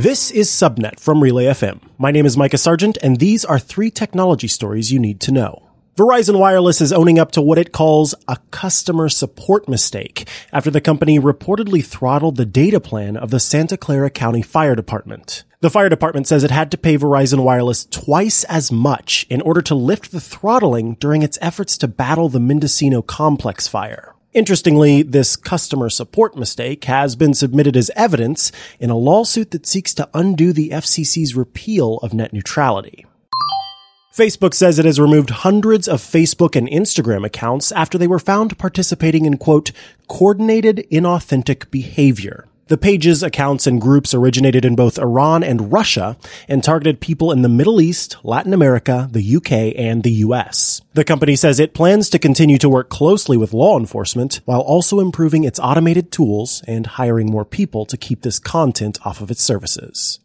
This is Subnet from Relay FM. My name is Micah Sargent, and these are three technology stories you need to know. Verizon Wireless is owning up to what it calls a customer support mistake after the company reportedly throttled the data plan of the Santa Clara County Fire Department. The fire department says it had to pay Verizon Wireless twice as much in order to lift the throttling during its efforts to battle the Mendocino complex fire. Interestingly, this customer support mistake has been submitted as evidence in a lawsuit that seeks to undo the FCC's repeal of net neutrality. Facebook says it has removed hundreds of Facebook and Instagram accounts after they were found participating in quote, coordinated inauthentic behavior. The pages, accounts, and groups originated in both Iran and Russia and targeted people in the Middle East, Latin America, the UK, and the US. The company says it plans to continue to work closely with law enforcement while also improving its automated tools and hiring more people to keep this content off of its services.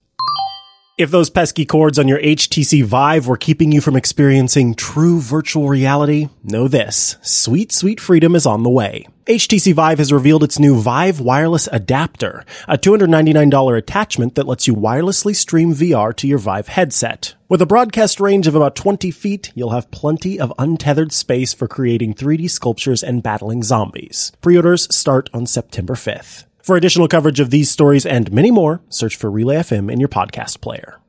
If those pesky cords on your HTC Vive were keeping you from experiencing true virtual reality, know this. Sweet, sweet freedom is on the way. HTC Vive has revealed its new Vive Wireless Adapter, a $299 attachment that lets you wirelessly stream VR to your Vive headset. With a broadcast range of about 20 feet, you'll have plenty of untethered space for creating 3D sculptures and battling zombies. Pre-orders start on September 5th. For additional coverage of these stories and many more, search for Relay FM in your podcast player.